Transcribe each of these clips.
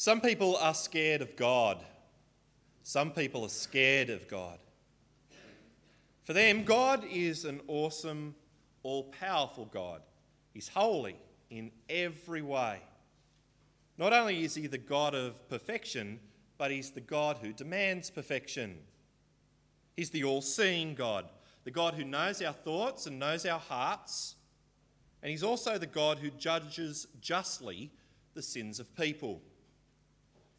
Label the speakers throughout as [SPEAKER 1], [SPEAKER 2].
[SPEAKER 1] Some people are scared of God. Some people are scared of God. For them, God is an awesome, all powerful God. He's holy in every way. Not only is he the God of perfection, but he's the God who demands perfection. He's the all seeing God, the God who knows our thoughts and knows our hearts. And he's also the God who judges justly the sins of people.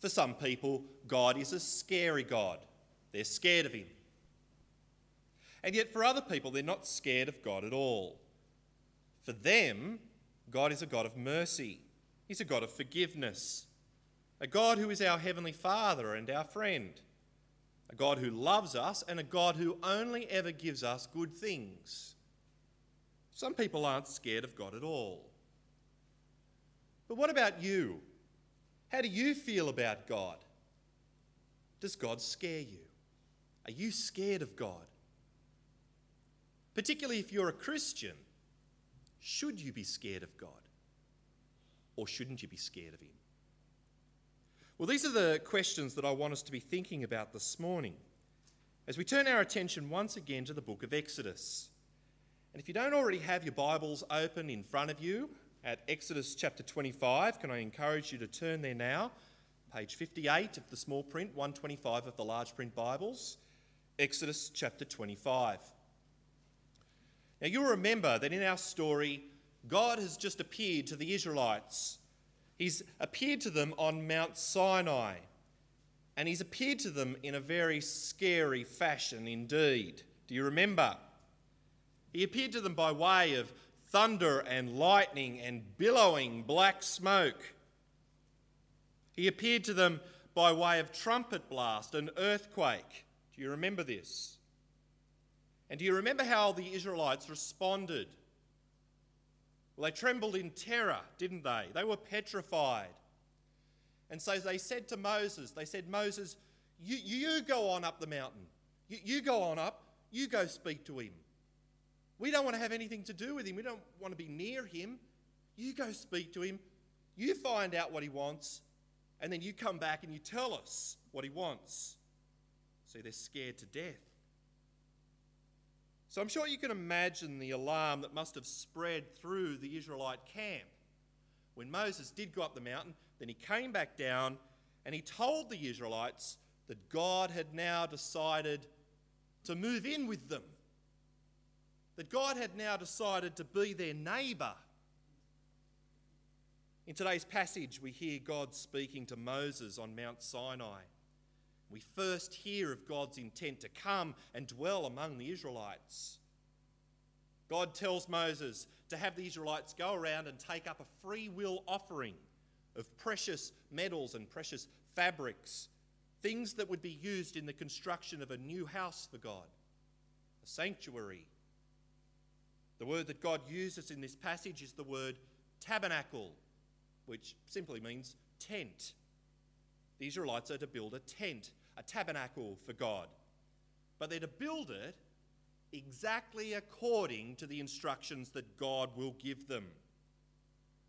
[SPEAKER 1] For some people, God is a scary God. They're scared of him. And yet, for other people, they're not scared of God at all. For them, God is a God of mercy, He's a God of forgiveness, a God who is our Heavenly Father and our friend, a God who loves us, and a God who only ever gives us good things. Some people aren't scared of God at all. But what about you? How do you feel about God? Does God scare you? Are you scared of God? Particularly if you're a Christian, should you be scared of God? Or shouldn't you be scared of Him? Well, these are the questions that I want us to be thinking about this morning as we turn our attention once again to the book of Exodus. And if you don't already have your Bibles open in front of you at Exodus chapter 25, can I encourage you to turn there now? Page 58 of the small print, 125 of the large print Bibles. Exodus chapter 25. Now, you'll remember that in our story, God has just appeared to the Israelites. He's appeared to them on Mount Sinai, and he's appeared to them in a very scary fashion indeed. Do you remember? He appeared to them by way of thunder and lightning and billowing black smoke. He appeared to them by way of trumpet blast and earthquake. Do you remember this? And do you remember how the Israelites responded? Well, they trembled in terror, didn't they? They were petrified. And so they said to Moses, they said, Moses, you, you go on up the mountain. You, you go on up. You go speak to him. We don't want to have anything to do with him. We don't want to be near him. You go speak to him. You find out what he wants. And then you come back and you tell us what he wants. See, they're scared to death. So I'm sure you can imagine the alarm that must have spread through the Israelite camp. When Moses did go up the mountain, then he came back down and he told the Israelites that God had now decided to move in with them. That God had now decided to be their neighbour. In today's passage, we hear God speaking to Moses on Mount Sinai. We first hear of God's intent to come and dwell among the Israelites. God tells Moses to have the Israelites go around and take up a free will offering of precious metals and precious fabrics, things that would be used in the construction of a new house for God, a sanctuary. The word that God uses in this passage is the word tabernacle, which simply means tent. The Israelites are to build a tent a tabernacle for God. But they're to build it exactly according to the instructions that God will give them.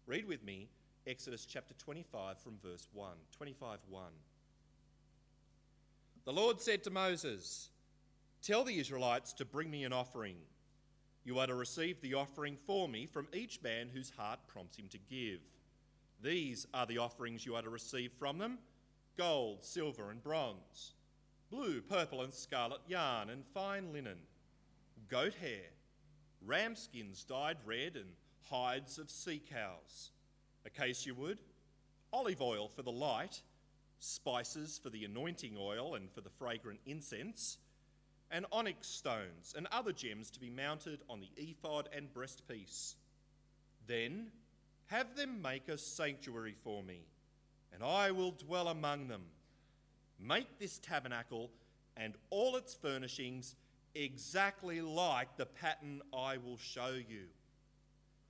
[SPEAKER 1] Read with me Exodus chapter 25 from verse 1. 25 1. The Lord said to Moses, Tell the Israelites to bring me an offering. You are to receive the offering for me from each man whose heart prompts him to give. These are the offerings you are to receive from them gold, silver, and bronze, blue, purple, and scarlet yarn, and fine linen, goat hair, ram skins dyed red, and hides of sea cows, acacia wood, olive oil for the light, spices for the anointing oil and for the fragrant incense, and onyx stones and other gems to be mounted on the ephod and breastpiece. Then have them make a sanctuary for me and I will dwell among them. Make this tabernacle and all its furnishings exactly like the pattern I will show you.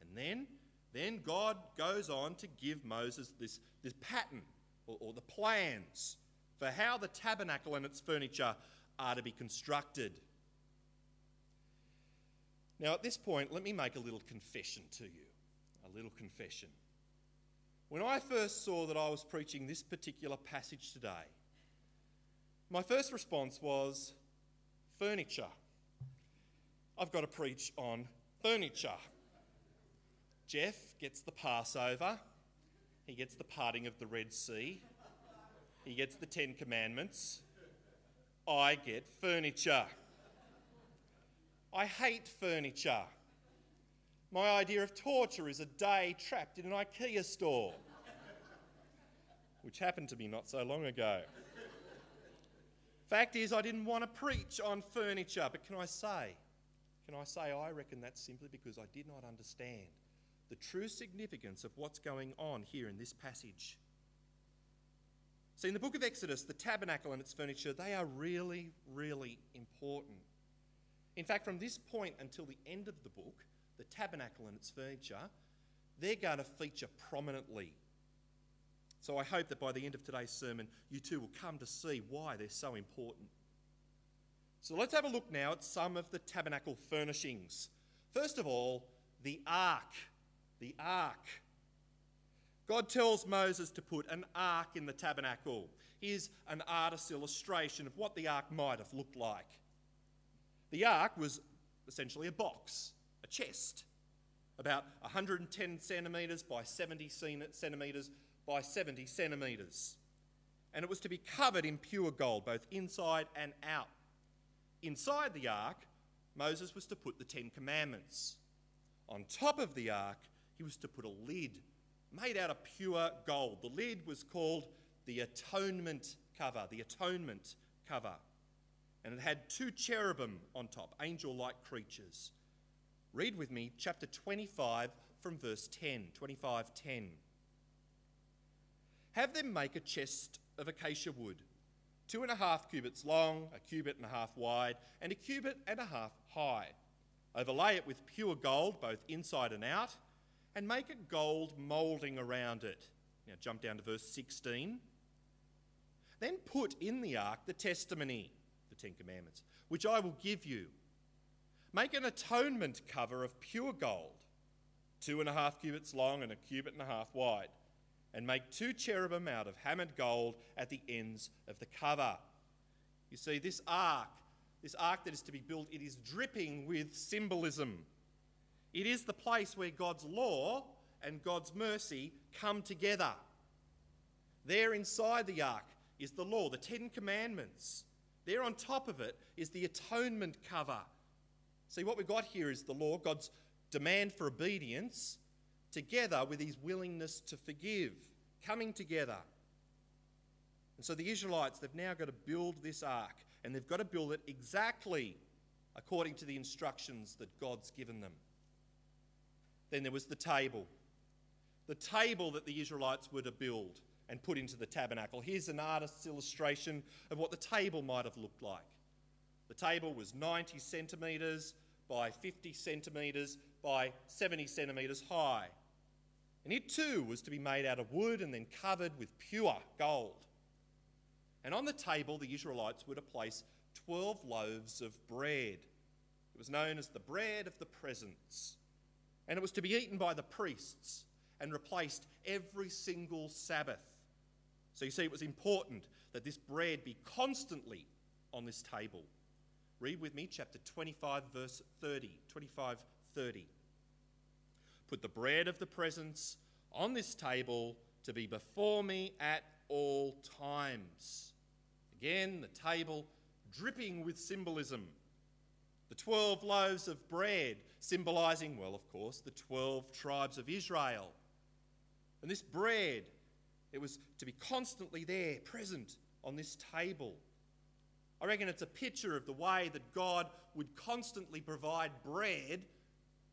[SPEAKER 1] And then, then God goes on to give Moses this, this pattern or, or the plans for how the tabernacle and its furniture are to be constructed. Now, at this point, let me make a little confession to you. A little confession. When I first saw that I was preaching this particular passage today, my first response was furniture. I've got to preach on furniture. Jeff gets the Passover, he gets the parting of the Red Sea, he gets the Ten Commandments. I get furniture. I hate furniture. My idea of torture is a day trapped in an IKEA store, which happened to me not so long ago. Fact is, I didn't want to preach on furniture, but can I say, can I say, I reckon that's simply because I did not understand the true significance of what's going on here in this passage. See, in the book of Exodus, the tabernacle and its furniture, they are really, really important. In fact, from this point until the end of the book, the tabernacle and its furniture, they're going to feature prominently. So I hope that by the end of today's sermon, you too will come to see why they're so important. So let's have a look now at some of the tabernacle furnishings. First of all, the ark. The ark. God tells Moses to put an ark in the tabernacle. Here's an artist's illustration of what the ark might have looked like. The ark was essentially a box, a chest, about 110 centimetres by 70 centimetres by 70 centimetres. And it was to be covered in pure gold, both inside and out. Inside the ark, Moses was to put the Ten Commandments. On top of the ark, he was to put a lid made out of pure gold. The lid was called the atonement cover, the atonement cover. And it had two cherubim on top, angel like creatures. Read with me chapter 25 from verse 10. 25 10. Have them make a chest of acacia wood, two and a half cubits long, a cubit and a half wide, and a cubit and a half high. Overlay it with pure gold, both inside and out and make a gold moulding around it. Now jump down to verse 16. Then put in the ark the testimony, the Ten Commandments, which I will give you. Make an atonement cover of pure gold, two and a half cubits long and a cubit and a half wide, and make two cherubim out of hammered gold at the ends of the cover. You see, this ark, this ark that is to be built, it is dripping with symbolism. It is the place where God's law and God's mercy come together. There inside the ark is the law, the Ten Commandments. There on top of it is the atonement cover. See, what we've got here is the law, God's demand for obedience, together with his willingness to forgive, coming together. And so the Israelites, they've now got to build this ark, and they've got to build it exactly according to the instructions that God's given them. Then there was the table. The table that the Israelites were to build and put into the tabernacle. Here's an artist's illustration of what the table might have looked like. The table was 90 centimetres by 50 centimetres by 70 centimetres high. And it too was to be made out of wood and then covered with pure gold. And on the table, the Israelites were to place 12 loaves of bread. It was known as the bread of the presence and it was to be eaten by the priests and replaced every single Sabbath. So you see, it was important that this bread be constantly on this table. Read with me chapter 25, verse 30. 25, 30. Put the bread of the presence on this table to be before me at all times. Again, the table dripping with symbolism. The 12 loaves of bread symbolizing, well, of course, the 12 tribes of Israel. And this bread, it was to be constantly there, present on this table. I reckon it's a picture of the way that God would constantly provide bread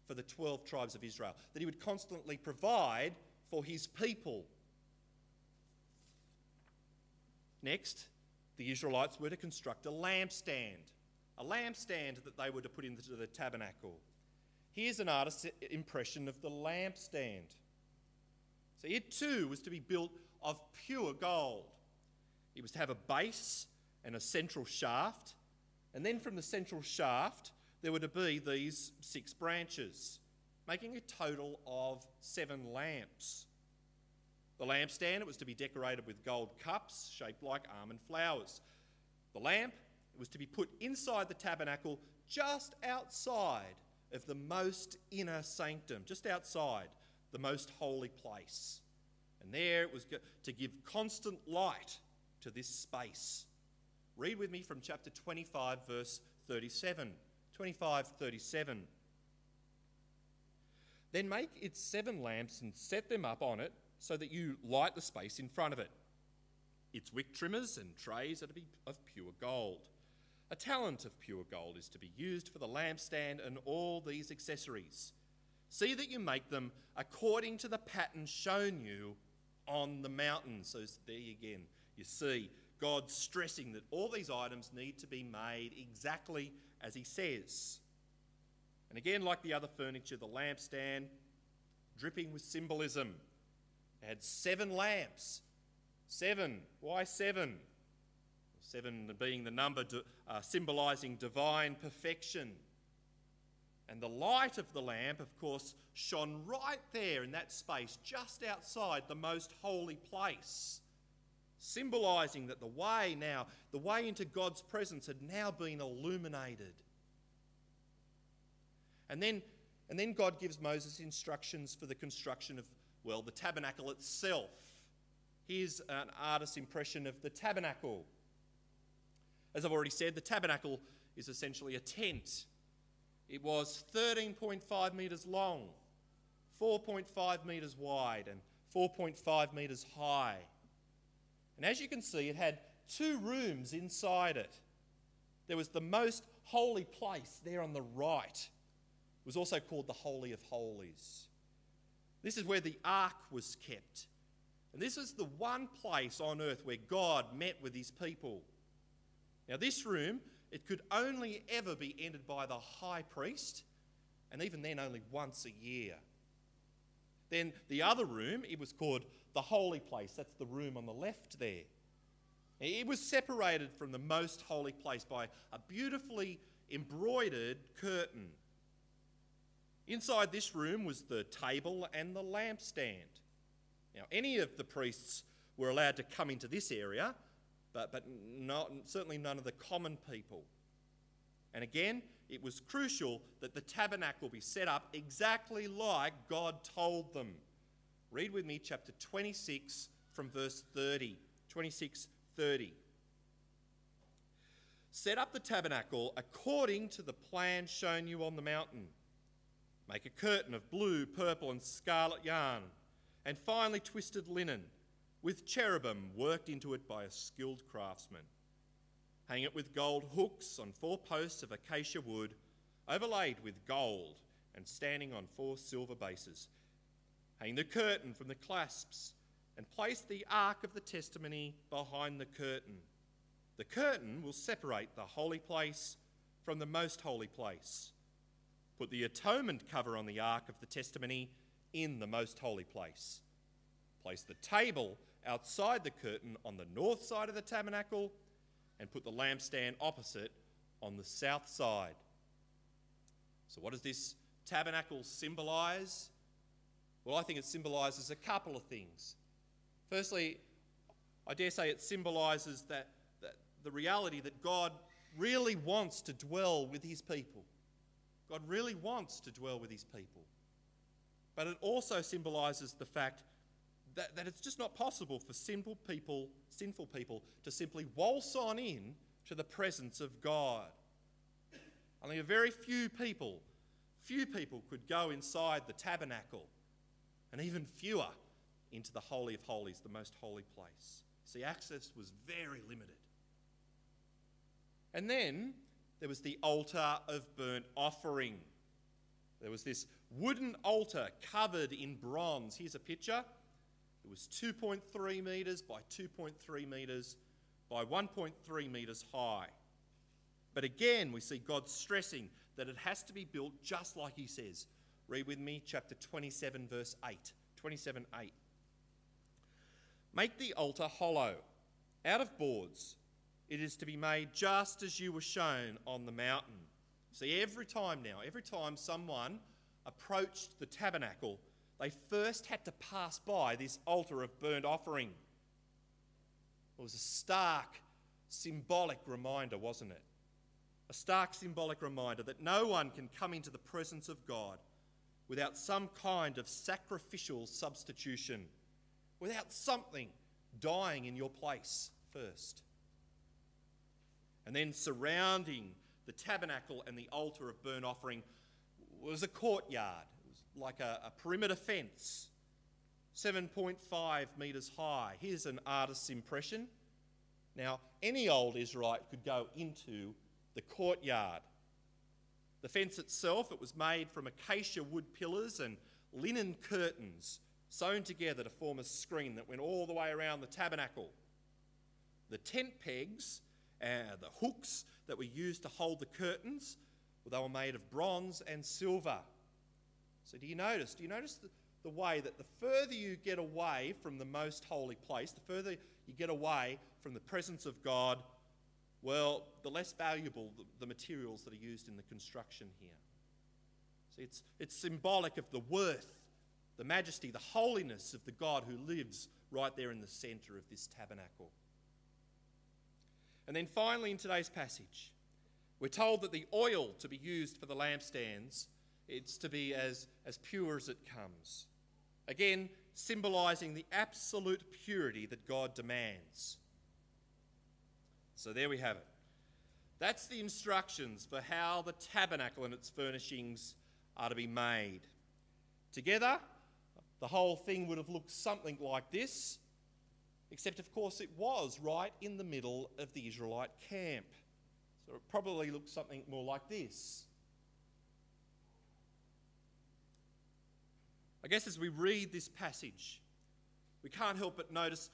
[SPEAKER 1] for the 12 tribes of Israel, that He would constantly provide for His people. Next, the Israelites were to construct a lampstand, a lampstand that they were to put into the tabernacle. Here's an artist's impression of the lampstand. So it too was to be built of pure gold. It was to have a base and a central shaft, and then from the central shaft there were to be these six branches, making a total of seven lamps. The lampstand, it was to be decorated with gold cups shaped like almond flowers. The lamp, it was to be put inside the tabernacle just outside of the most inner sanctum, just outside the most holy place. And there it was to give constant light to this space. Read with me from chapter 25, verse 37. 25, 37. Then make its seven lamps and set them up on it so that you light the space in front of it. Its wick trimmers and trays are to be of pure gold. A talent of pure gold is to be used for the lampstand and all these accessories. See that you make them according to the pattern shown you on the mountain. So there again, you see God stressing that all these items need to be made exactly as He says. And again, like the other furniture, the lampstand, dripping with symbolism, had seven lamps. Seven. Why seven? Seven being the number uh, symbolizing divine perfection. And the light of the lamp, of course, shone right there in that space, just outside the most holy place, symbolizing that the way now, the way into God's presence had now been illuminated. And then, and then God gives Moses instructions for the construction of, well, the tabernacle itself. Here's an artist's impression of the tabernacle. As I've already said, the tabernacle is essentially a tent. It was 13.5 metres long, 4.5 metres wide, and 4.5 metres high. And as you can see, it had two rooms inside it. There was the most holy place there on the right. It was also called the Holy of Holies. This is where the ark was kept. And this is the one place on earth where God met with his people. Now, this room, it could only ever be entered by the high priest, and even then only once a year. Then the other room, it was called the holy place. That's the room on the left there. It was separated from the most holy place by a beautifully embroidered curtain. Inside this room was the table and the lampstand. Now, any of the priests were allowed to come into this area, but, but not, certainly none of the common people. And again, it was crucial that the tabernacle be set up exactly like God told them. Read with me chapter 26 from verse 30. 26 30. Set up the tabernacle according to the plan shown you on the mountain. Make a curtain of blue, purple, and scarlet yarn, and finely twisted linen with cherubim worked into it by a skilled craftsman. Hang it with gold hooks on four posts of acacia wood, overlaid with gold and standing on four silver bases. Hang the curtain from the clasps and place the ark of the testimony behind the curtain. The curtain will separate the holy place from the most holy place. Put the atonement cover on the ark of the testimony in the most holy place. Place the table outside the curtain on the north side of the tabernacle and put the lampstand opposite on the south side. So, what does this tabernacle symbolize? Well, I think it symbolizes a couple of things. Firstly, I dare say it symbolizes that, that the reality that God really wants to dwell with his people. God really wants to dwell with his people. But it also symbolizes the fact that, that it's just not possible for sinful people, sinful people to simply waltz on in to the presence of God. Only a very few people, few people could go inside the tabernacle, and even fewer into the Holy of Holies, the most holy place. See, access was very limited. And then there was the altar of burnt offering. There was this wooden altar covered in bronze. Here's a picture. It was 2.3 metres by 2.3 metres by 1.3 metres high. But again, we see God stressing that it has to be built just like He says. Read with me chapter 27, verse 8. 27 8. Make the altar hollow, out of boards. It is to be made just as you were shown on the mountain. See, every time now, every time someone approached the tabernacle, they first had to pass by this altar of burnt offering. It was a stark, symbolic reminder, wasn't it? A stark, symbolic reminder that no one can come into the presence of God without some kind of sacrificial substitution, without something dying in your place first. And then surrounding the tabernacle and the altar of burnt offering was a courtyard. Like a, a perimeter fence, 7.5 metres high. Here's an artist's impression. Now, any old Israelite could go into the courtyard. The fence itself, it was made from acacia wood pillars and linen curtains sewn together to form a screen that went all the way around the tabernacle. The tent pegs and the hooks that were used to hold the curtains, well, they were made of bronze and silver. So, do you notice? Do you notice the, the way that the further you get away from the most holy place, the further you get away from the presence of God, well, the less valuable the, the materials that are used in the construction here. See, it's, it's symbolic of the worth, the majesty, the holiness of the God who lives right there in the centre of this tabernacle. And then finally, in today's passage, we're told that the oil to be used for the lampstands it's to be as, as pure as it comes. Again, symbolizing the absolute purity that God demands. So there we have it. That's the instructions for how the tabernacle and its furnishings are to be made. Together, the whole thing would have looked something like this except, of course, it was right in the middle of the Israelite camp. So it probably looked something more like this. I guess as we read this passage, we can't help but notice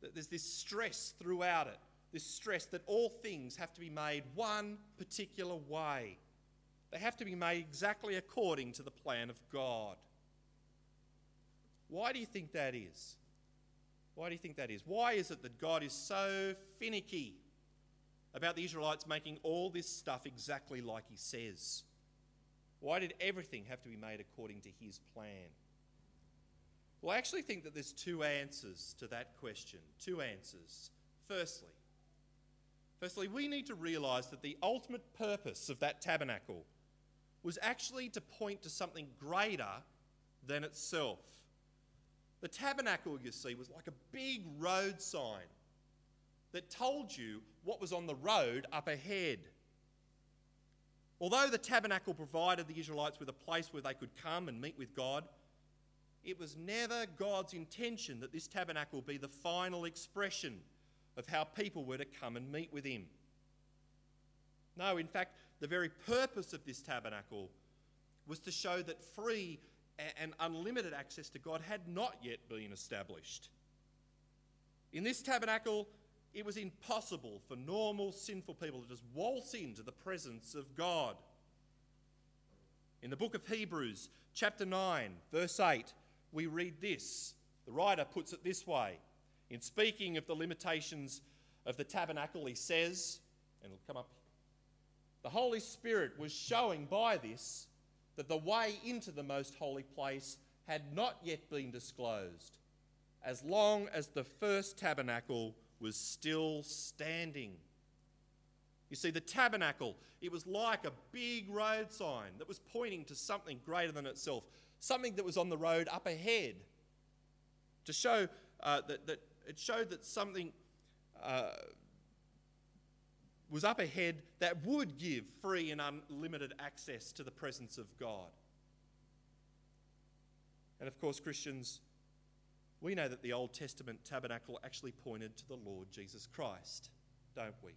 [SPEAKER 1] that there's this stress throughout it this stress that all things have to be made one particular way. They have to be made exactly according to the plan of God. Why do you think that is? Why do you think that is? Why is it that God is so finicky about the Israelites making all this stuff exactly like He says? Why did everything have to be made according to His plan? Well, I actually think that there's two answers to that question. Two answers. Firstly, firstly, we need to realize that the ultimate purpose of that tabernacle was actually to point to something greater than itself. The tabernacle, you see, was like a big road sign that told you what was on the road up ahead. Although the tabernacle provided the Israelites with a place where they could come and meet with God, it was never God's intention that this tabernacle be the final expression of how people were to come and meet with Him. No, in fact, the very purpose of this tabernacle was to show that free and unlimited access to God had not yet been established. In this tabernacle, it was impossible for normal sinful people to just waltz into the presence of God. In the book of Hebrews, chapter 9, verse 8, we read this. The writer puts it this way In speaking of the limitations of the tabernacle, he says, and it'll come up, the Holy Spirit was showing by this that the way into the most holy place had not yet been disclosed, as long as the first tabernacle was still standing. You see, the tabernacle, it was like a big road sign that was pointing to something greater than itself, something that was on the road up ahead, to show uh, that, that it showed that something uh, was up ahead that would give free and unlimited access to the presence of God. And of course, Christians, we know that the Old Testament tabernacle actually pointed to the Lord Jesus Christ, don't we?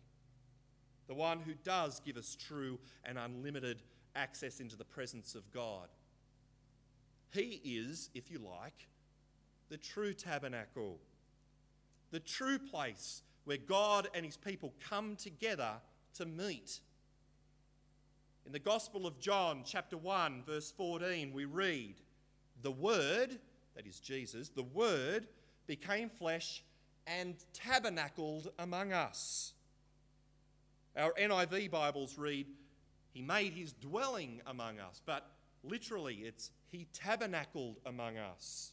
[SPEAKER 1] The one who does give us true and unlimited access into the presence of God. He is, if you like, the true tabernacle, the true place where God and his people come together to meet. In the Gospel of John, chapter 1, verse 14, we read, The Word, that is Jesus, the Word became flesh and tabernacled among us. Our NIV Bibles read, He made his dwelling among us. But literally, it's He tabernacled among us.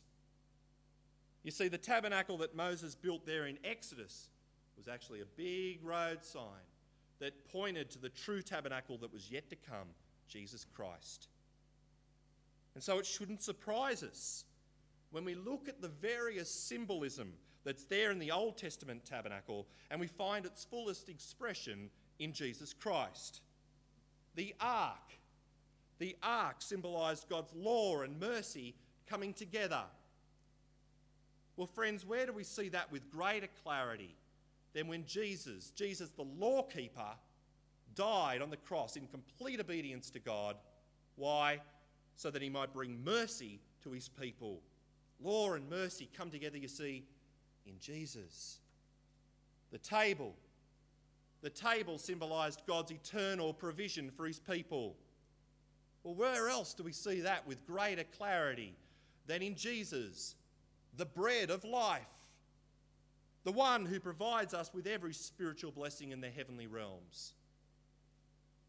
[SPEAKER 1] You see, the tabernacle that Moses built there in Exodus was actually a big road sign that pointed to the true tabernacle that was yet to come, Jesus Christ. And so it shouldn't surprise us when we look at the various symbolism that's there in the Old Testament tabernacle and we find its fullest expression in Jesus Christ. The ark. The ark symbolized God's law and mercy coming together. Well, friends, where do we see that with greater clarity than when Jesus, Jesus the lawkeeper, died on the cross in complete obedience to God? Why? So that he might bring mercy to his people. Law and mercy come together, you see, in Jesus. The table. The table symbolized God's eternal provision for his people. Well, where else do we see that with greater clarity than in Jesus, the bread of life, the one who provides us with every spiritual blessing in the heavenly realms?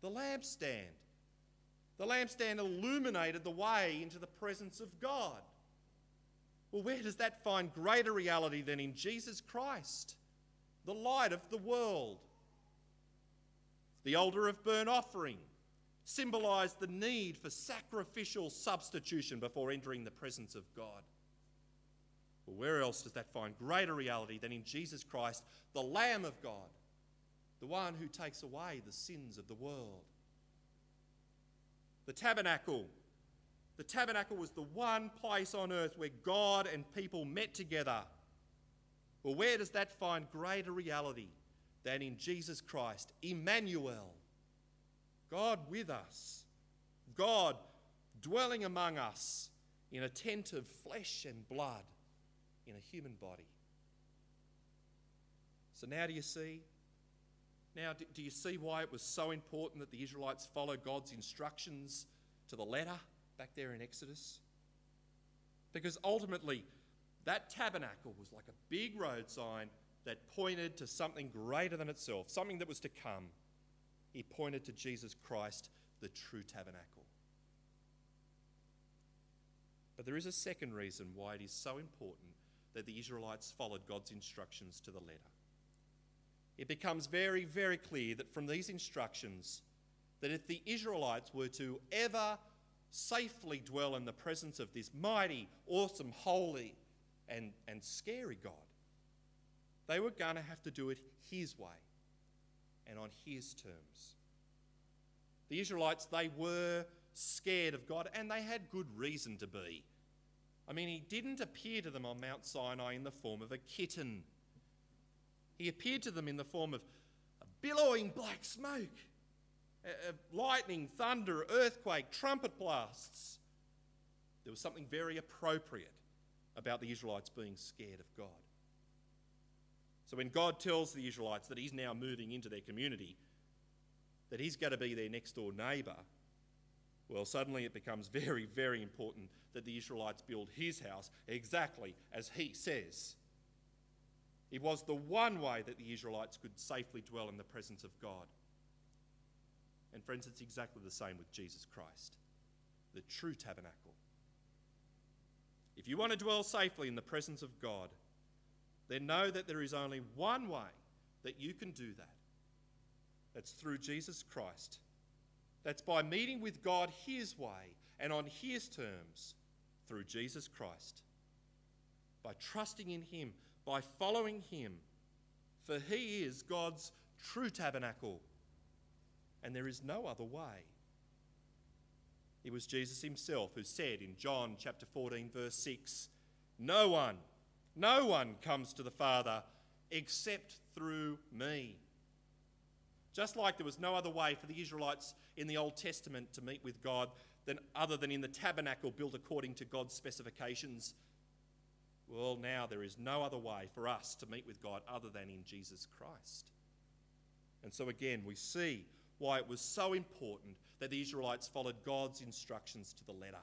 [SPEAKER 1] The lampstand. The lampstand illuminated the way into the presence of God. Well, where does that find greater reality than in Jesus Christ, the light of the world? The altar of burnt offering symbolised the need for sacrificial substitution before entering the presence of God. Well, where else does that find greater reality than in Jesus Christ, the Lamb of God, the one who takes away the sins of the world? The tabernacle the tabernacle was the one place on earth where God and people met together. Well, where does that find greater reality than in Jesus Christ? Emmanuel, God with us, God dwelling among us in a tent of flesh and blood in a human body. So now do you see? Now, do you see why it was so important that the Israelites follow God's instructions to the letter? Back there in Exodus? Because ultimately, that tabernacle was like a big road sign that pointed to something greater than itself, something that was to come. He pointed to Jesus Christ, the true tabernacle. But there is a second reason why it is so important that the Israelites followed God's instructions to the letter. It becomes very, very clear that from these instructions, that if the Israelites were to ever safely dwell in the presence of this mighty, awesome, holy, and, and scary God. They were going to have to do it His way and on His terms. The Israelites, they were scared of God, and they had good reason to be. I mean, He didn't appear to them on Mount Sinai in the form of a kitten, He appeared to them in the form of a billowing black smoke lightning, thunder, earthquake, trumpet blasts. There was something very appropriate about the Israelites being scared of God. So when God tells the Israelites that He's now moving into their community, that He's going to be their next door neighbour, well, suddenly it becomes very, very important that the Israelites build His house exactly as He says. It was the one way that the Israelites could safely dwell in the presence of God. And friends, it's exactly the same with Jesus Christ, the true tabernacle. If you want to dwell safely in the presence of God, then know that there is only one way that you can do that. That's through Jesus Christ. That's by meeting with God His way and on His terms through Jesus Christ. By trusting in Him, by following Him, for He is God's true tabernacle and there is no other way. It was Jesus himself who said in John chapter 14, verse 6 No one, no one comes to the Father except through me. Just like there was no other way for the Israelites in the Old Testament to meet with God than other than in the tabernacle built according to God's specifications. Well, now there is no other way for us to meet with God other than in Jesus Christ. And so again, we see why it was so important that the Israelites followed God's instructions to the letter.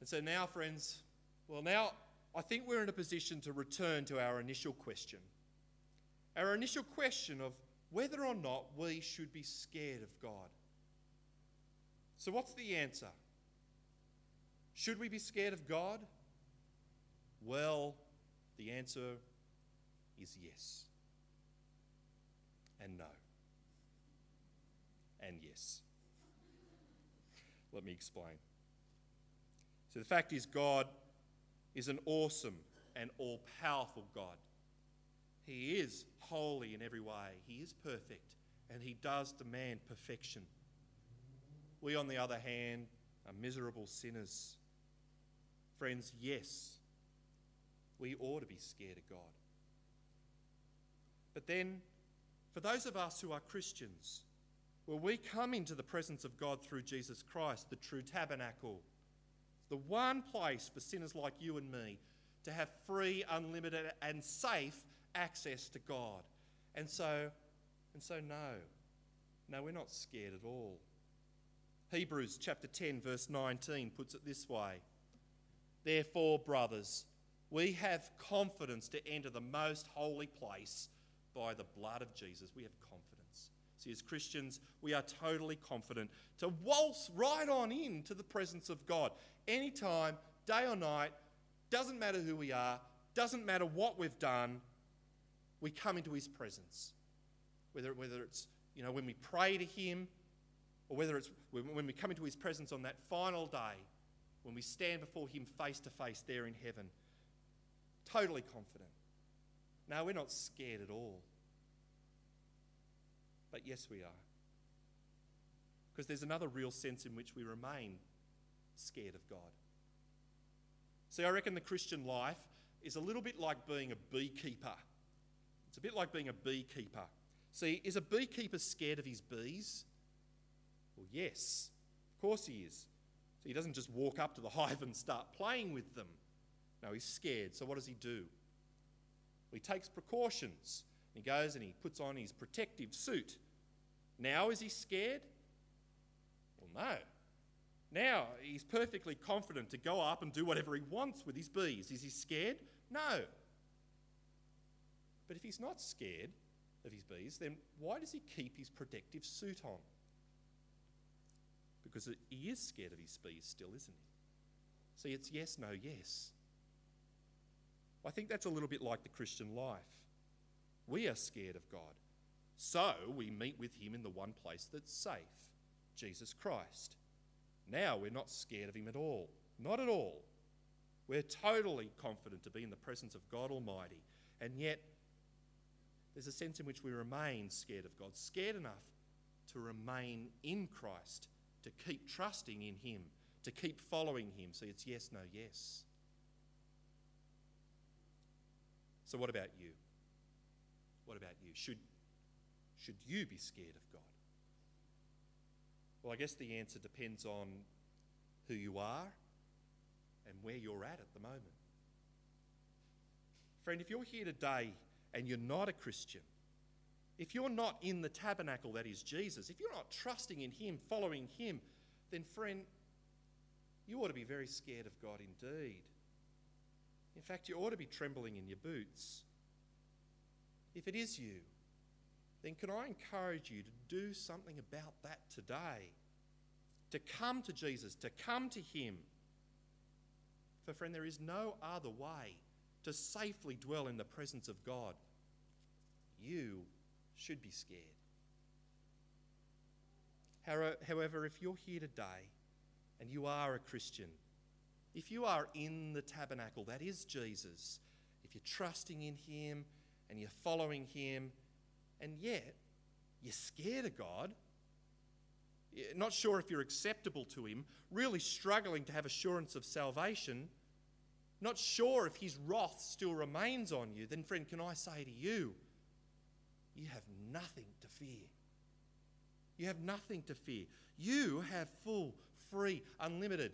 [SPEAKER 1] And so now, friends, well, now I think we're in a position to return to our initial question. Our initial question of whether or not we should be scared of God. So, what's the answer? Should we be scared of God? Well, the answer is yes. And no. And yes. Let me explain. So, the fact is, God is an awesome and all powerful God. He is holy in every way, He is perfect, and He does demand perfection. We, on the other hand, are miserable sinners. Friends, yes, we ought to be scared of God. But then, for those of us who are Christians, well, we come into the presence of God through Jesus Christ, the true tabernacle, the one place for sinners like you and me to have free, unlimited, and safe access to God. And so, and so no, no, we're not scared at all. Hebrews chapter 10, verse 19 puts it this way Therefore, brothers, we have confidence to enter the most holy place by the blood of Jesus. We have confidence. See, as Christians, we are totally confident to waltz right on into the presence of God anytime, day or night, doesn't matter who we are, doesn't matter what we've done, we come into his presence. Whether, whether it's you know, when we pray to him, or whether it's when we come into his presence on that final day, when we stand before him face to face there in heaven, totally confident. No, we're not scared at all. But yes, we are. Because there's another real sense in which we remain scared of God. See, I reckon the Christian life is a little bit like being a beekeeper. It's a bit like being a beekeeper. See, is a beekeeper scared of his bees? Well, yes, of course he is. So he doesn't just walk up to the hive and start playing with them. No, he's scared. So what does he do? He takes precautions. He goes and he puts on his protective suit. Now is he scared? Well, no. Now he's perfectly confident to go up and do whatever he wants with his bees. Is he scared? No. But if he's not scared of his bees, then why does he keep his protective suit on? Because he is scared of his bees still, isn't he? See, it's yes, no, yes. I think that's a little bit like the Christian life. We are scared of God. So we meet with him in the one place that's safe Jesus Christ. Now we're not scared of him at all. Not at all. We're totally confident to be in the presence of God Almighty. And yet, there's a sense in which we remain scared of God, scared enough to remain in Christ, to keep trusting in Him, to keep following Him. See, it's yes, no, yes. So, what about you? What about you? Should, should you be scared of God? Well, I guess the answer depends on who you are and where you're at at the moment. Friend, if you're here today and you're not a Christian, if you're not in the tabernacle that is Jesus, if you're not trusting in Him, following Him, then, friend, you ought to be very scared of God indeed. In fact, you ought to be trembling in your boots. If it is you, then can I encourage you to do something about that today? To come to Jesus, to come to Him. For, friend, there is no other way to safely dwell in the presence of God. You should be scared. However, if you're here today and you are a Christian, if you are in the tabernacle, that is Jesus, if you're trusting in Him and you're following Him, and yet you're scared of God, not sure if you're acceptable to Him, really struggling to have assurance of salvation, not sure if His wrath still remains on you, then, friend, can I say to you, you have nothing to fear. You have nothing to fear. You have full, free, unlimited,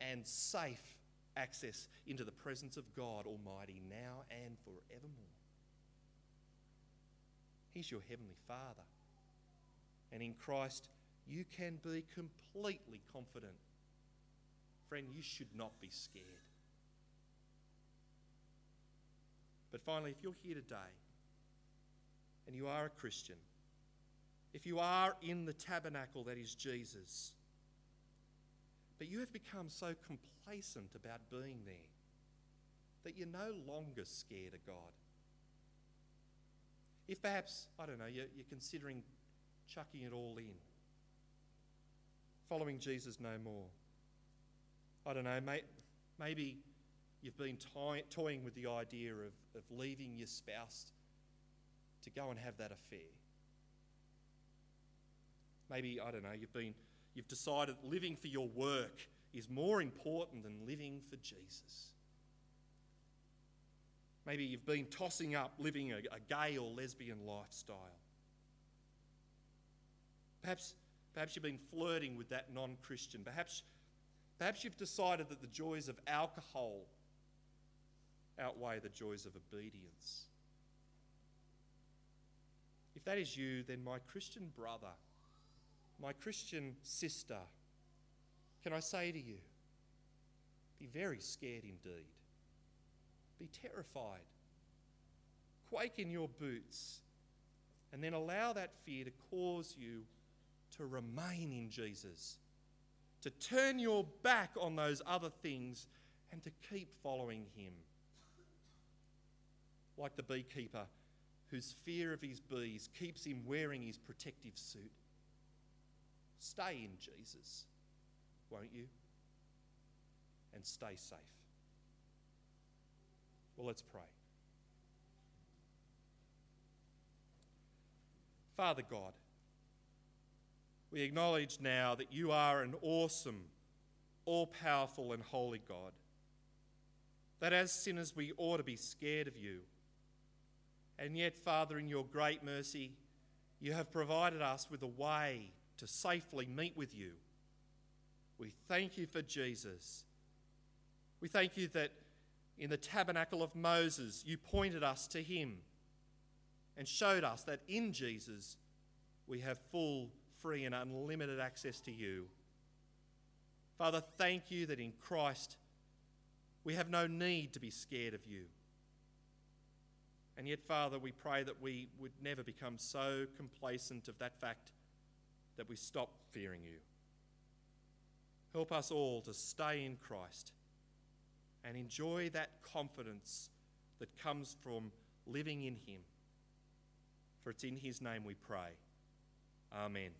[SPEAKER 1] and safe access into the presence of God Almighty now and forevermore. He's your Heavenly Father. And in Christ, you can be completely confident. Friend, you should not be scared. But finally, if you're here today and you are a Christian, if you are in the tabernacle that is Jesus, but you have become so complacent about being there that you're no longer scared of God. If perhaps, I don't know, you're, you're considering chucking it all in, following Jesus no more. I don't know, may, maybe you've been toy, toying with the idea of, of leaving your spouse to go and have that affair. Maybe, I don't know, you've been you've decided living for your work is more important than living for Jesus. Maybe you've been tossing up living a, a gay or lesbian lifestyle. Perhaps, perhaps you've been flirting with that non Christian. Perhaps, perhaps you've decided that the joys of alcohol outweigh the joys of obedience. If that is you, then my Christian brother, my Christian sister, can I say to you, be very scared indeed. Be terrified. Quake in your boots. And then allow that fear to cause you to remain in Jesus, to turn your back on those other things and to keep following Him. Like the beekeeper whose fear of his bees keeps him wearing his protective suit. Stay in Jesus, won't you? And stay safe. Well, let's pray. Father God, we acknowledge now that you are an awesome, all powerful, and holy God. That as sinners we ought to be scared of you. And yet, Father, in your great mercy, you have provided us with a way to safely meet with you. We thank you for Jesus. We thank you that in the tabernacle of Moses, you pointed us to him and showed us that in Jesus we have full, free, and unlimited access to you. Father, thank you that in Christ we have no need to be scared of you. And yet, Father, we pray that we would never become so complacent of that fact that we stop fearing you. Help us all to stay in Christ and enjoy that confidence that comes from living in Him. For it's in His name we pray. Amen.